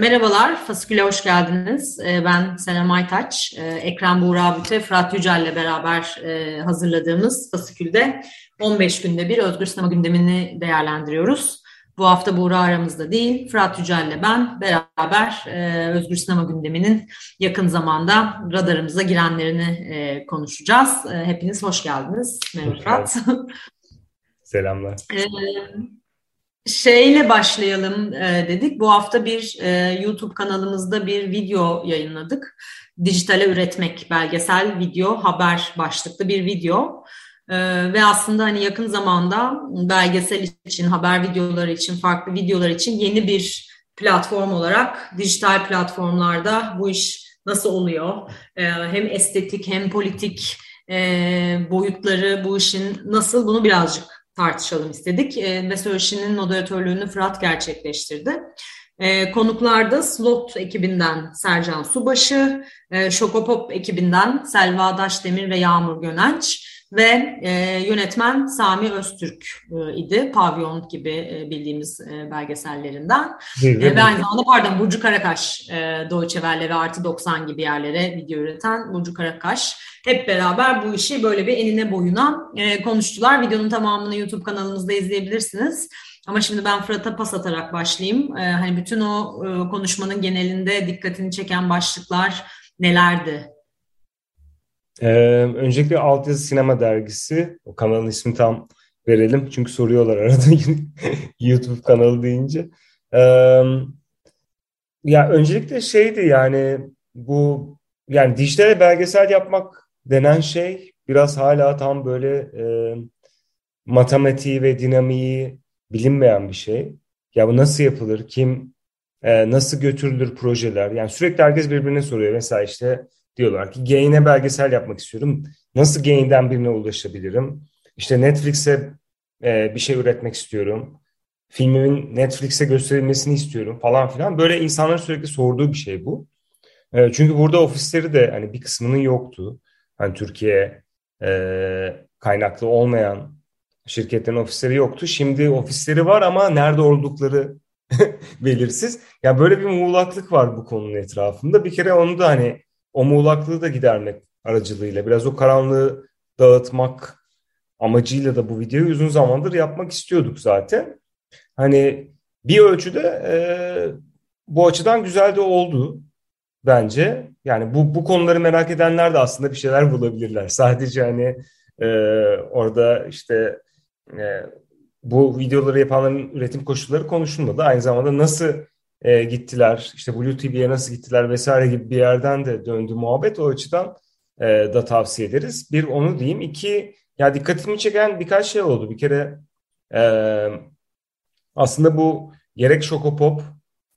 merhabalar, Fasikül'e hoş geldiniz. Ee, ben Senem Aytaç, ee, Ekrem Buğra Büte, Fırat Yücel ile beraber e, hazırladığımız Fasikül'de 15 günde bir Özgür Sinema gündemini değerlendiriyoruz. Bu hafta Buğra aramızda değil, Fırat Yücel ile ben beraber e, Özgür Sinema gündeminin yakın zamanda radarımıza girenlerini e, konuşacağız. Hepiniz hoş geldiniz. Merhaba Fırat. Selamlar. Şeyle başlayalım e, dedik. Bu hafta bir e, YouTube kanalımızda bir video yayınladık. Dijitale üretmek belgesel video haber başlıklı bir video. E, ve aslında hani yakın zamanda belgesel için, haber videoları için, farklı videolar için yeni bir platform olarak dijital platformlarda bu iş nasıl oluyor? E, hem estetik hem politik e, boyutları bu işin nasıl bunu birazcık tartışalım istedik. E, ve moderatörlüğünü Fırat gerçekleştirdi. E, konuklarda Slot ekibinden Sercan Subaşı, e, Şokopop ekibinden Selva Daşdemir ve Yağmur Gönenç ve e, yönetmen Sami Öztürk e, idi. Pavyon gibi e, bildiğimiz e, belgesellerinden. e, ve aynı zamanda pardon Burcu Karakaş, e, Deutsche Welle ve Artı 90 gibi yerlere video üreten Burcu Karakaş. Hep beraber bu işi böyle bir enine boyuna e, konuştular. Videonun tamamını YouTube kanalımızda izleyebilirsiniz. Ama şimdi ben Fırat'a pas atarak başlayayım. E, hani bütün o e, konuşmanın genelinde dikkatini çeken başlıklar nelerdi? Ee, öncelikle Altyazı Sinema Dergisi, o kanalın ismi tam verelim çünkü soruyorlar arada YouTube kanalı deyince. Ee, ya öncelikle şeydi yani bu yani dijital belgesel yapmak denen şey biraz hala tam böyle e, matematiği ve dinamiği bilinmeyen bir şey. Ya bu nasıl yapılır? Kim e, nasıl götürülür projeler? Yani sürekli herkes birbirine soruyor. Mesela işte diyorlar ki Gain'e belgesel yapmak istiyorum. Nasıl Gain'den birine ulaşabilirim? İşte Netflix'e e, bir şey üretmek istiyorum. Filmimin Netflix'e gösterilmesini istiyorum falan filan. Böyle insanların sürekli sorduğu bir şey bu. E, çünkü burada ofisleri de hani bir kısmının yoktu. Hani Türkiye e, kaynaklı olmayan şirketlerin ofisleri yoktu. Şimdi ofisleri var ama nerede oldukları belirsiz. Ya böyle bir muğlaklık var bu konunun etrafında. Bir kere onu da hani o muğlaklığı da gidermek aracılığıyla biraz o karanlığı dağıtmak amacıyla da bu videoyu uzun zamandır yapmak istiyorduk zaten. Hani bir ölçüde e, bu açıdan güzel de oldu bence. Yani bu bu konuları merak edenler de aslında bir şeyler bulabilirler. Sadece hani e, orada işte e, bu videoları yapanların üretim koşulları konuşulmadı. Aynı zamanda nasıl e, gittiler, işte Blue TV'ye nasıl gittiler vesaire gibi bir yerden de döndü muhabbet. O açıdan e, da tavsiye ederiz. Bir onu diyeyim. İki, ya dikkatimi çeken birkaç şey oldu. Bir kere e, aslında bu gerek Shokopop,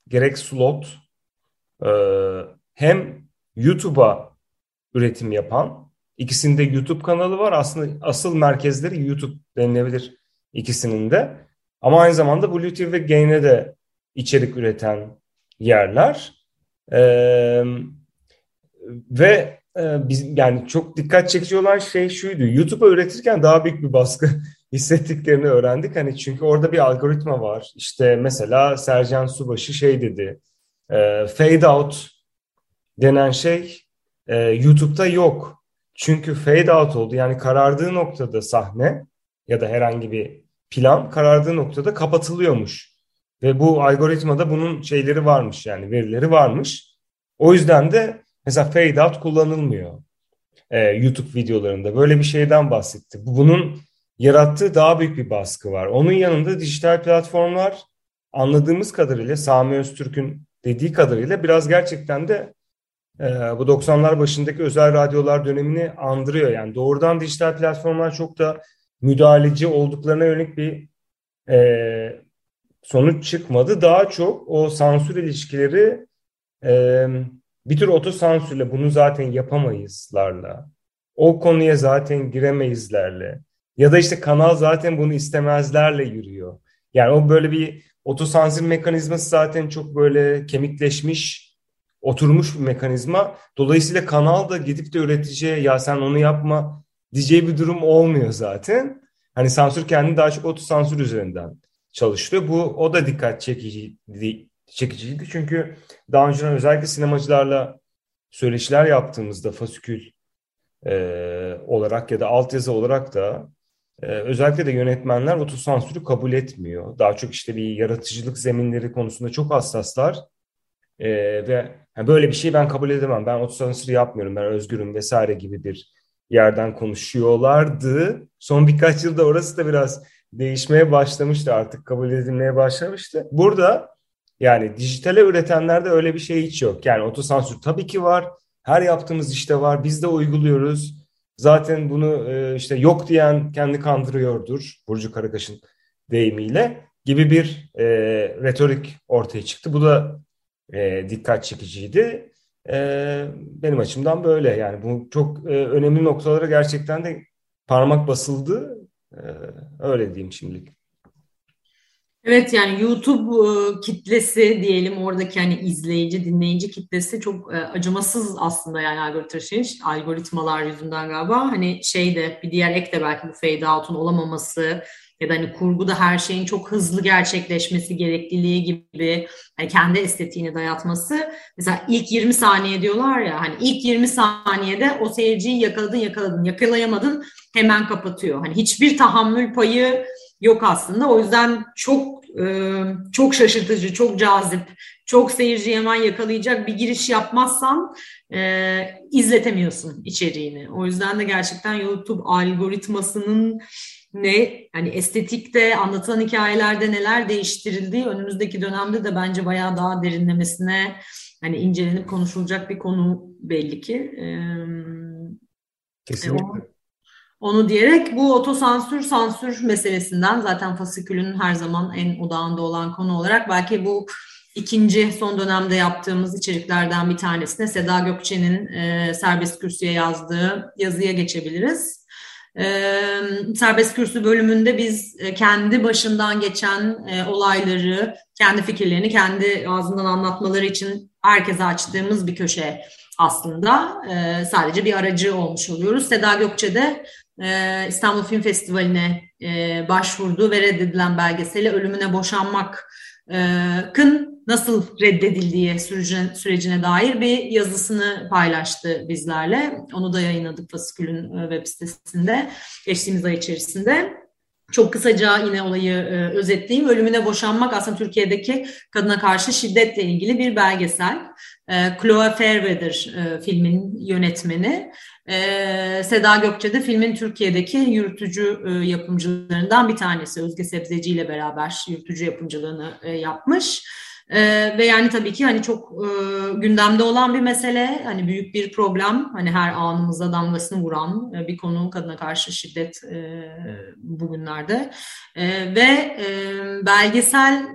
gerek Slot e, hem YouTube'a üretim yapan, ikisinde YouTube kanalı var. Aslında asıl merkezleri YouTube denilebilir ikisinin de. Ama aynı zamanda Blue TV ve Gain'e de içerik üreten yerler. Ee, ve e, biz yani çok dikkat çekici olan şey şuydu. YouTube'a üretirken daha büyük bir baskı hissettiklerini öğrendik. Hani çünkü orada bir algoritma var. İşte mesela Sercan Subaşı şey dedi. E, fade out denen şey e, YouTube'da yok. Çünkü fade out oldu. Yani karardığı noktada sahne ya da herhangi bir plan karardığı noktada kapatılıyormuş. Ve bu algoritmada bunun şeyleri varmış yani verileri varmış. O yüzden de mesela fade out kullanılmıyor ee, YouTube videolarında. Böyle bir şeyden bahsetti. Bunun yarattığı daha büyük bir baskı var. Onun yanında dijital platformlar anladığımız kadarıyla Sami Öztürk'ün dediği kadarıyla biraz gerçekten de e, bu 90'lar başındaki özel radyolar dönemini andırıyor. Yani doğrudan dijital platformlar çok da müdahaleci olduklarına yönelik bir e, sonuç çıkmadı. Daha çok o sansür ilişkileri e, bir tür otosansürle bunu zaten yapamayızlarla, o konuya zaten giremeyizlerle ya da işte kanal zaten bunu istemezlerle yürüyor. Yani o böyle bir otosansür mekanizması zaten çok böyle kemikleşmiş, oturmuş bir mekanizma. Dolayısıyla kanal da gidip de üreticiye ya sen onu yapma diyeceği bir durum olmuyor zaten. Hani sansür kendini daha çok otosansür üzerinden çalıştırıyor. Bu o da dikkat çekici çekiciydi. Çünkü daha önce özellikle sinemacılarla söyleşiler yaptığımızda fasikül e, olarak ya da altyazı olarak da e, özellikle de yönetmenler otosansürü kabul etmiyor. Daha çok işte bir yaratıcılık zeminleri konusunda çok hassaslar. E, ve yani böyle bir şeyi ben kabul edemem. Ben otosansürü yapmıyorum. Ben özgürüm vesaire gibi bir yerden konuşuyorlardı. Son birkaç yılda orası da biraz değişmeye başlamıştı artık kabul edilmeye başlamıştı. Burada yani dijitale üretenlerde öyle bir şey hiç yok. Yani otosansür tabii ki var. Her yaptığımız işte var. Biz de uyguluyoruz. Zaten bunu e, işte yok diyen kendi kandırıyordur. Burcu Karakaş'ın deyimiyle gibi bir e, retorik ortaya çıktı. Bu da e, dikkat çekiciydi. E, benim açımdan böyle. Yani bu çok e, önemli noktalara gerçekten de parmak basıldı. E, öyle diyeyim şimdilik. Evet yani YouTube e, kitlesi diyelim oradaki hani izleyici, dinleyici kitlesi çok e, acımasız aslında yani algoritma algoritmalar yüzünden galiba. Hani şey de bir diğer ek de belki bu fade out'un olamaması ya da hani kurguda her şeyin çok hızlı gerçekleşmesi gerekliliği gibi hani kendi estetiğini dayatması. Mesela ilk 20 saniye diyorlar ya hani ilk 20 saniyede o seyirciyi yakaladın yakaladın yakalayamadın hemen kapatıyor. Hani hiçbir tahammül payı yok aslında. O yüzden çok e, çok şaşırtıcı, çok cazip, çok seyirci hemen yakalayacak bir giriş yapmazsan e, izletemiyorsun içeriğini. O yüzden de gerçekten YouTube algoritmasının ne hani estetikte anlatılan hikayelerde neler değiştirildiği önümüzdeki dönemde de bence bayağı daha derinlemesine hani incelenip konuşulacak bir konu belli ki. E, Kesinlikle. E, onu diyerek bu otosansür sansür meselesinden zaten fasikülün her zaman en odağında olan konu olarak belki bu ikinci son dönemde yaptığımız içeriklerden bir tanesine Seda Gökçe'nin e, serbest kürsüye yazdığı yazıya geçebiliriz. E, serbest kürsü bölümünde biz e, kendi başından geçen e, olayları, kendi fikirlerini kendi ağzından anlatmaları için herkese açtığımız bir köşe aslında. E, sadece bir aracı olmuş oluyoruz. Seda Gökçe de e, İstanbul Film Festivali'ne e, başvurduğu ve reddedilen belgeseli Ölümüne Boşanmak'ın nasıl reddedildiği sürecine, sürecine dair bir yazısını paylaştı bizlerle. Onu da yayınladık Fasikül'ün e, web sitesinde geçtiğimiz ay içerisinde. Çok kısaca yine olayı e, özetleyeyim. Ölümüne boşanmak aslında Türkiye'deki kadına karşı şiddetle ilgili bir belgesel. E, Chloe Fairweather e, filmin yönetmeni. E, Seda Gökçe de filmin Türkiye'deki yürütücü e, yapımcılarından bir tanesi. Özge Sebzeci ile beraber yürütücü yapımcılığını e, yapmış. Ee, ve yani tabii ki hani çok e, gündemde olan bir mesele, hani büyük bir problem, hani her anımızda damgasını vuran e, bir konu kadına karşı şiddet e, bugünlerde. E, ve e, belgesel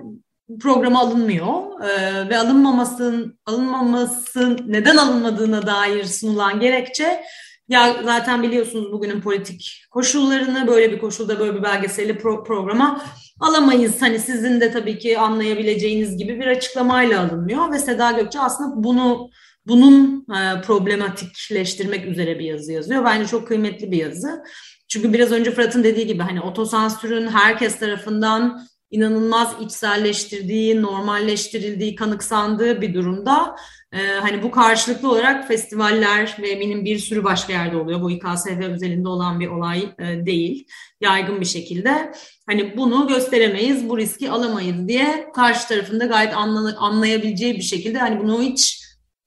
programa alınmıyor. E, ve alınmamasın alınmaması neden alınmadığına dair sunulan gerekçe ya zaten biliyorsunuz bugünün politik koşullarını böyle bir koşulda böyle bir belgeseli pro programa alamayız. Hani sizin de tabii ki anlayabileceğiniz gibi bir açıklamayla alınmıyor ve Seda Gökçe aslında bunu bunun e, problematikleştirmek üzere bir yazı yazıyor. Bence çok kıymetli bir yazı. Çünkü biraz önce Fırat'ın dediği gibi hani otosansürün herkes tarafından inanılmaz içselleştirdiği, normalleştirildiği, kanıksandığı bir durumda e, hani bu karşılıklı olarak festivaller ve eminim bir sürü başka yerde oluyor. Bu İKSV özelinde olan bir olay e, değil. Yaygın bir şekilde. Hani bunu gösteremeyiz, bu riski alamayız diye karşı tarafında gayet anla, anlayabileceği bir şekilde hani bunu hiç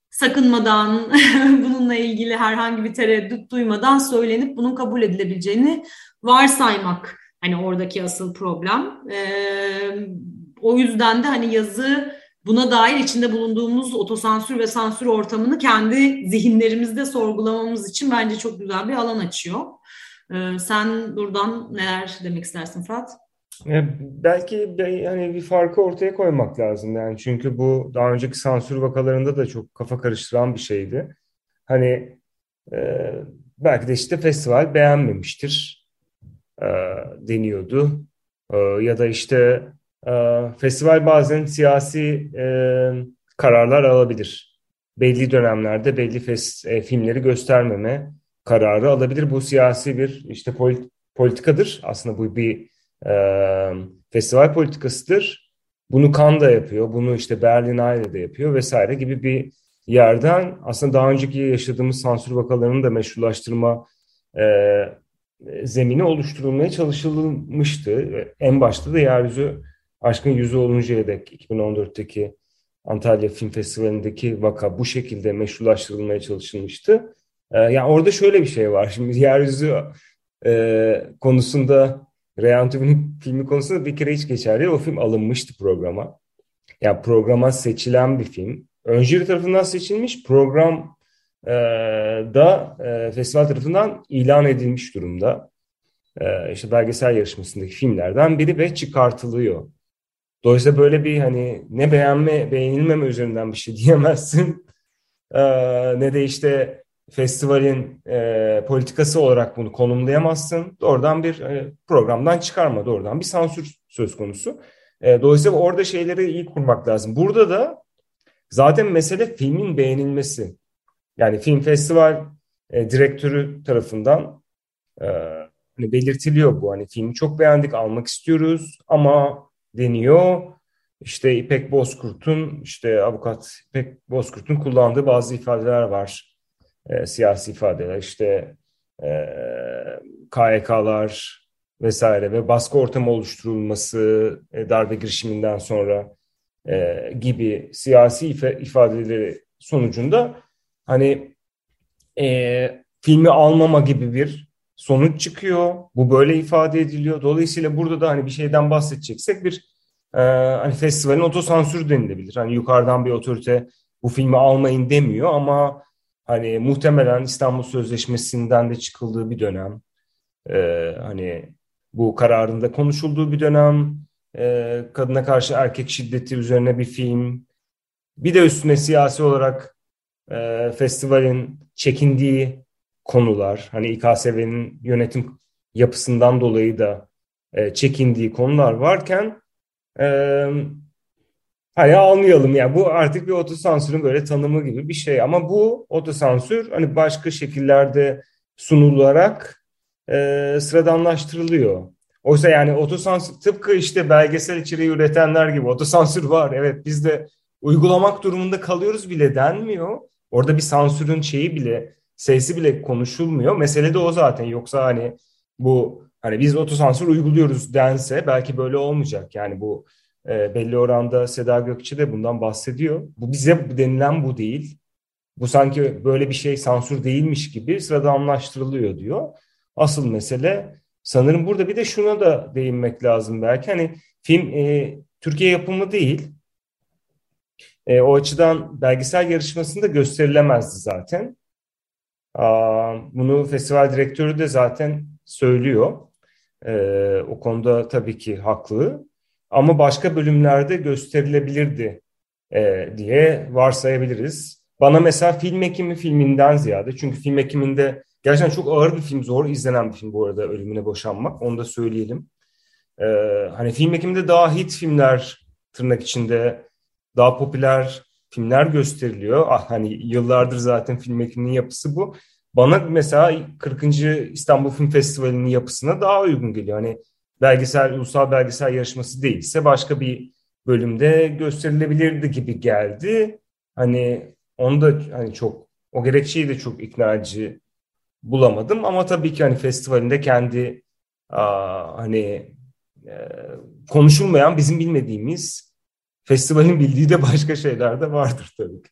sakınmadan, bununla ilgili herhangi bir tereddüt duymadan söylenip bunun kabul edilebileceğini varsaymak Hani oradaki asıl problem. E, o yüzden de hani yazı buna dair içinde bulunduğumuz otosansür ve sansür ortamını kendi zihinlerimizde sorgulamamız için bence çok güzel bir alan açıyor. E, sen buradan neler demek istersin Fırat? Belki yani bir farkı ortaya koymak lazım yani çünkü bu daha önceki sansür vakalarında da çok kafa karıştıran bir şeydi. Hani e, belki de işte festival beğenmemiştir e, deniyordu e, ya da işte festival bazen siyasi e, kararlar alabilir. Belli dönemlerde belli fes, e, filmleri göstermeme kararı alabilir. Bu siyasi bir işte polit, politikadır. Aslında bu bir e, festival politikasıdır. Bunu Cannes da yapıyor, bunu işte Berlinale de yapıyor vesaire gibi bir yerden aslında daha önceki yaşadığımız sansür vakalarını da meşrulaştırma e, zemini oluşturulmaya çalışılmıştı. En başta da Yeryüzü Aşkın Yüzü oluncaya dek 2014'teki Antalya Film Festivali'ndeki vaka bu şekilde meşrulaştırılmaya çalışılmıştı. E, yani orada şöyle bir şey var. Şimdi Yeryüzü e, konusunda Reyhan filmi konusunda bir kere hiç geçerli. O film alınmıştı programa. Yani programa seçilen bir film. Ön tarafından seçilmiş. Program e, da e, festival tarafından ilan edilmiş durumda. E, işte belgesel yarışmasındaki filmlerden biri ve çıkartılıyor. Dolayısıyla böyle bir hani ne beğenme, beğenilmeme üzerinden bir şey diyemezsin. Ne de işte festivalin politikası olarak bunu konumlayamazsın. Doğrudan bir e, programdan çıkarma, doğrudan bir sansür söz konusu. E, dolayısıyla orada şeyleri iyi kurmak lazım. Burada da zaten mesele filmin beğenilmesi. Yani film festival e, direktörü tarafından e, hani belirtiliyor bu. Hani filmi çok beğendik, almak istiyoruz ama deniyor. İşte İpek Bozkurt'un, işte avukat İpek Bozkurt'un kullandığı bazı ifadeler var e, siyasi ifadeler işte e, KYK'lar vesaire ve baskı ortamı oluşturulması e, darbe girişiminden sonra e, gibi siyasi ifadeleri sonucunda hani e, filmi almama gibi bir sonuç çıkıyor. Bu böyle ifade ediliyor. Dolayısıyla burada da hani bir şeyden bahsedeceksek bir e, hani festivalin otosansür denilebilir. Hani yukarıdan bir otorite bu filmi almayın demiyor ama Hani muhtemelen İstanbul Sözleşmesi'nden de çıkıldığı bir dönem. Ee, hani bu kararında konuşulduğu bir dönem. Ee, kadına karşı erkek şiddeti üzerine bir film. Bir de üstüne siyasi olarak e, festivalin çekindiği konular. Hani İKSV'nin yönetim yapısından dolayı da e, çekindiği konular varken e, Hani almayalım yani bu artık bir otosansürün böyle tanımı gibi bir şey ama bu otosansür hani başka şekillerde sunularak e, sıradanlaştırılıyor. Oysa yani otosansür tıpkı işte belgesel içeriği üretenler gibi otosansür var. Evet biz de uygulamak durumunda kalıyoruz bile denmiyor. Orada bir sansürün şeyi bile sesi bile konuşulmuyor. Mesele de o zaten. Yoksa hani bu hani biz otosansür uyguluyoruz dense belki böyle olmayacak. Yani bu e, belli oranda Seda Gökçe de bundan bahsediyor. Bu bize denilen bu değil. Bu sanki böyle bir şey sansür değilmiş gibi sırada anlaştırılıyor diyor. Asıl mesele sanırım burada bir de şuna da değinmek lazım belki. Hani film e, Türkiye yapımı değil. E, o açıdan belgesel yarışmasında gösterilemezdi zaten. Bunu festival direktörü de zaten söylüyor. E, o konuda tabii ki haklı ama başka bölümlerde gösterilebilirdi e, diye varsayabiliriz. Bana mesela film ekimi filminden ziyade çünkü film ekiminde gerçekten çok ağır bir film, zor izlenen bir film bu arada Ölümüne Boşanmak. Onu da söyleyelim. E, hani film ekiminde daha hit filmler tırnak içinde daha popüler filmler gösteriliyor. Ah, hani yıllardır zaten film ekiminin yapısı bu. Bana mesela 40. İstanbul Film Festivali'nin yapısına daha uygun geliyor. Hani belgesel, ulusal belgesel yarışması değilse başka bir bölümde gösterilebilirdi gibi geldi. Hani onu da hani çok o gerekçeyi de çok ikna edici bulamadım ama tabii ki hani festivalinde kendi aa, hani e, konuşulmayan bizim bilmediğimiz festivalin bildiği de başka şeyler de vardır tabii ki.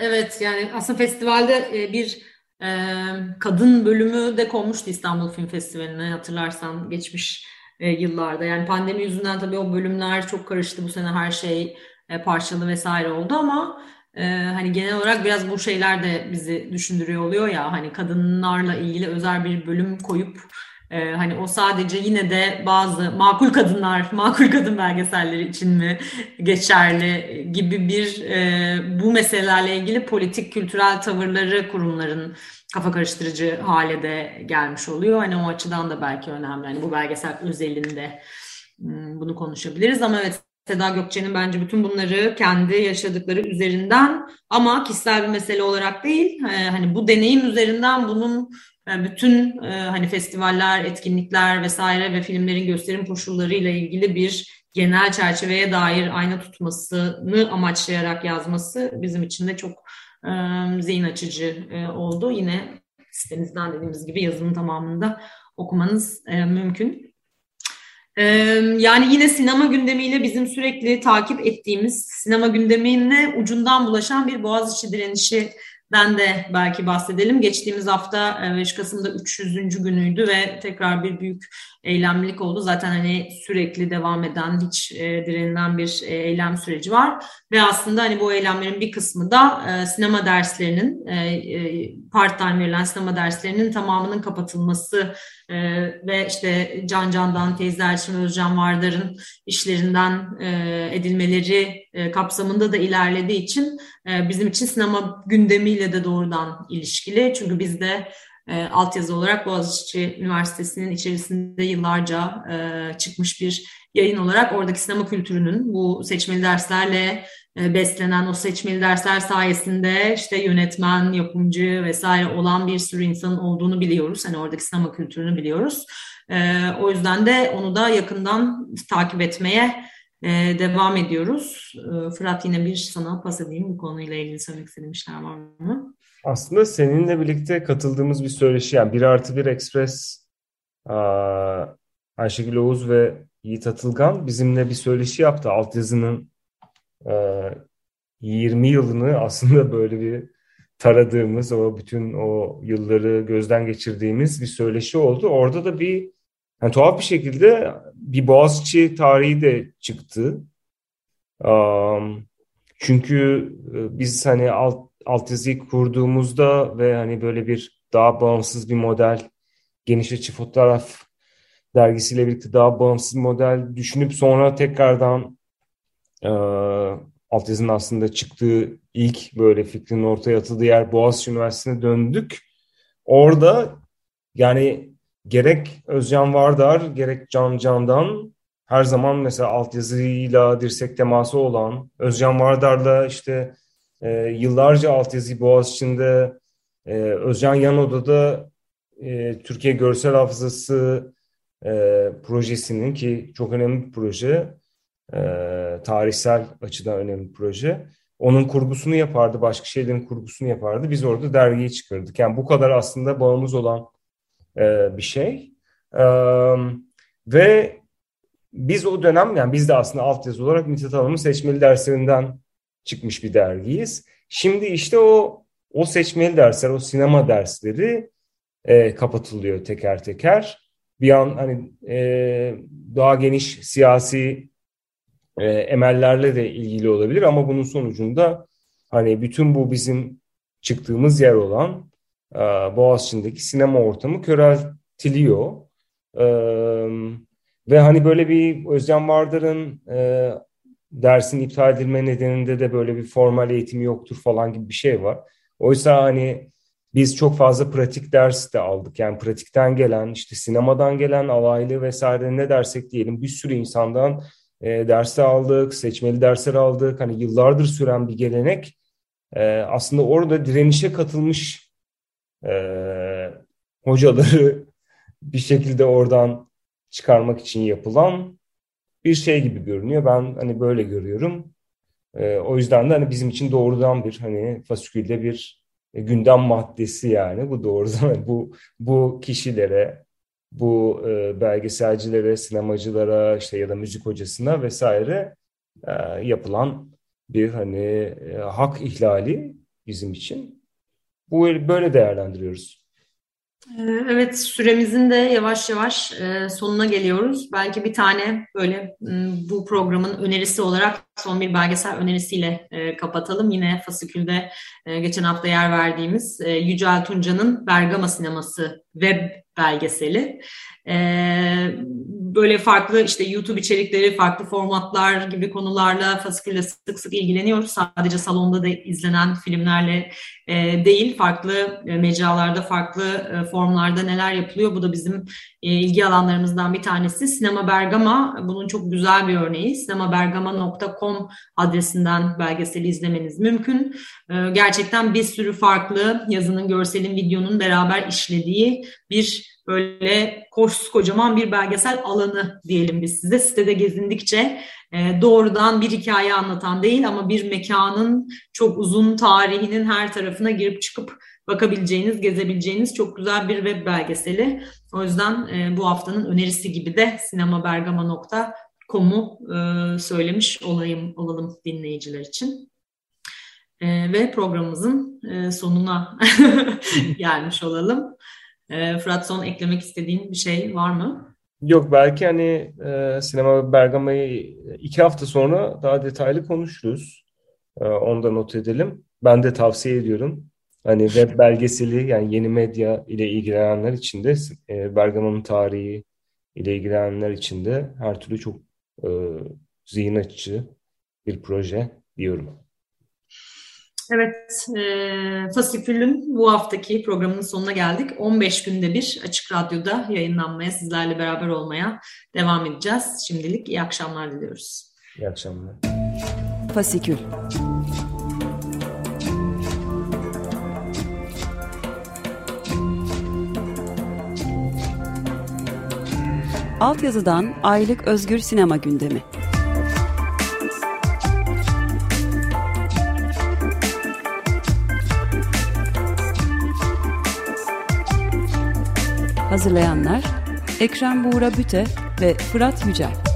Evet yani aslında festivalde e, bir kadın bölümü de konmuştu İstanbul Film Festivali'ne hatırlarsan geçmiş e, yıllarda. Yani pandemi yüzünden tabii o bölümler çok karıştı. Bu sene her şey e, parçalı vesaire oldu ama e, hani genel olarak biraz bu şeyler de bizi düşündürüyor oluyor ya hani kadınlarla ilgili özel bir bölüm koyup e, hani o sadece yine de bazı makul kadınlar, makul kadın belgeselleri için mi geçerli gibi bir e, bu meselelerle ilgili politik kültürel tavırları kurumların kafa karıştırıcı hale de gelmiş oluyor. Hani o açıdan da belki önemli. Hani bu belgesel özelinde hmm, bunu konuşabiliriz ama evet Seda Gökçe'nin bence bütün bunları kendi yaşadıkları üzerinden ama kişisel bir mesele olarak değil e, hani bu deneyim üzerinden bunun bütün e, hani festivaller, etkinlikler vesaire ve filmlerin gösterim koşullarıyla ilgili bir genel çerçeveye dair ayna tutmasını amaçlayarak yazması bizim için de çok zihin açıcı oldu. Yine sitemizden dediğimiz gibi yazının tamamında okumanız mümkün. Yani yine sinema gündemiyle bizim sürekli takip ettiğimiz sinema gündemine ucundan bulaşan bir Boğaziçi direnişi ben de belki bahsedelim. Geçtiğimiz hafta 5 Kasım'da 300. günüydü ve tekrar bir büyük eylemlilik oldu. Zaten hani sürekli devam eden, hiç e, direnilen bir e, eylem süreci var. Ve aslında hani bu eylemlerin bir kısmı da e, sinema derslerinin, e, e, part-time verilen sinema derslerinin tamamının kapatılması e, ve işte Can Can'dan, Teyze Elçin Özcan Vardar'ın işlerinden e, edilmeleri e, kapsamında da ilerlediği için e, bizim için sinema gündemiyle de doğrudan ilişkili. Çünkü biz de e, altyazı olarak Boğaziçi Üniversitesi'nin içerisinde yıllarca e, çıkmış bir yayın olarak oradaki sinema kültürünün bu seçmeli derslerle e, beslenen o seçmeli dersler sayesinde işte yönetmen, yapımcı vesaire olan bir sürü insanın olduğunu biliyoruz. Hani oradaki sinema kültürünü biliyoruz. E, o yüzden de onu da yakından takip etmeye e, devam ediyoruz. Fırat yine bir sana pas edeyim bu konuyla ilgili söylemek istediğim şeyler var mı? Aslında seninle birlikte katıldığımız bir söyleşi yani 1 artı 1 Express Ayşegül Oğuz ve Yiğit Atılgan bizimle bir söyleşi yaptı. Altyazının 20 yılını aslında böyle bir taradığımız o bütün o yılları gözden geçirdiğimiz bir söyleşi oldu. Orada da bir yani tuhaf bir şekilde bir Boğaziçi tarihi de çıktı. Um, çünkü biz hani alt altyazıyı kurduğumuzda ve hani böyle bir daha bağımsız bir model, geniş açı fotoğraf dergisiyle birlikte daha bağımsız model düşünüp sonra tekrardan e, altyazının aslında çıktığı ilk böyle fikrin ortaya atıldığı yer Boğaziçi Üniversitesi'ne döndük. Orada yani gerek Özcan Vardar gerek Can Can'dan her zaman mesela altyazıyla dirsek teması olan Özcan Vardar'la işte e, yıllarca altyazı Boğaziçi'nde e, Özcan Yanoda'da e, Türkiye Görsel Hafızası e, projesinin ki çok önemli bir proje, e, tarihsel açıdan önemli bir proje. Onun kurgusunu yapardı, başka şeylerin kurgusunu yapardı. Biz orada dergiyi çıkardık. Yani bu kadar aslında bağımız olan e, bir şey. E, ve biz o dönem, yani biz de aslında altyazı olarak Mithat Hanım'ın seçmeli derslerinden çıkmış bir dergiyiz. Şimdi işte o o seçmeli dersler, o sinema dersleri e, kapatılıyor teker teker. Bir an hani e, daha geniş siyasi e, emellerle de ilgili olabilir ama bunun sonucunda hani bütün bu bizim çıktığımız yer olan e, Boğaziçi'ndeki sinema ortamı köreltiliyor. E, ve hani böyle bir Özcan Vardar'ın e, dersin iptal edilme nedeninde de böyle bir formal eğitim yoktur falan gibi bir şey var. Oysa hani biz çok fazla pratik ders de aldık. Yani pratikten gelen, işte sinemadan gelen, alaylı vesaire ne dersek diyelim bir sürü insandan e, dersi aldık, seçmeli dersler aldık. Hani yıllardır süren bir gelenek. E, aslında orada direnişe katılmış e, hocaları bir şekilde oradan çıkarmak için yapılan bir şey gibi görünüyor. Ben hani böyle görüyorum. E, o yüzden de hani bizim için doğrudan bir hani fasikülde bir gündem maddesi yani bu doğrudan bu bu kişilere bu e, belgeselcilere, sinemacılara işte ya da müzik hocasına vesaire e, yapılan bir hani e, hak ihlali bizim için. Bu böyle değerlendiriyoruz. Ee, evet süremizin de yavaş yavaş e, sonuna geliyoruz. Belki bir tane böyle bu programın önerisi olarak son bir belgesel önerisiyle e, kapatalım. Yine Fasikül'de e, geçen hafta yer verdiğimiz Yücel Tunca'nın Bergama Sineması web belgeseli. Ee, böyle farklı işte YouTube içerikleri, farklı formatlar gibi konularla fasikülle sık sık ilgileniyoruz. Sadece salonda da izlenen filmlerle e, değil, farklı e, mecralarda, farklı e, formlarda neler yapılıyor. Bu da bizim e, ilgi alanlarımızdan bir tanesi. Sinema Bergama bunun çok güzel bir örneği. sinemabergama.com adresinden belgeseli izlemeniz mümkün. E, gerçekten bir sürü farklı yazının, görselin, videonun beraber işlediği bir böyle kocaman bir belgesel alanı diyelim biz size. Sitede gezindikçe e, doğrudan bir hikaye anlatan değil ama bir mekanın çok uzun tarihinin her tarafına girip çıkıp bakabileceğiniz, gezebileceğiniz çok güzel bir web belgeseli. O yüzden e, bu haftanın önerisi gibi de sinemabergama.com'u e, söylemiş olayım olalım dinleyiciler için. ve programımızın sonuna gelmiş olalım. E, Fırat son eklemek istediğin bir şey var mı? Yok belki hani e, sinema Bergama'yı iki hafta sonra daha detaylı konuşuruz. E, onu not edelim. Ben de tavsiye ediyorum. Hani web belgeseli yani yeni medya ile ilgilenenler için de e, Bergama'nın tarihi ile ilgilenenler için de her türlü çok e, zihin açıcı bir proje diyorum. Evet, e, Fasikül'ün bu haftaki programının sonuna geldik. 15 günde bir Açık Radyo'da yayınlanmaya, sizlerle beraber olmaya devam edeceğiz. Şimdilik iyi akşamlar diliyoruz. İyi akşamlar. Fasikül Altyazıdan Aylık Özgür Sinema Gündemi Hazırlayanlar Ekrem Buğra Büte ve Fırat Yücel.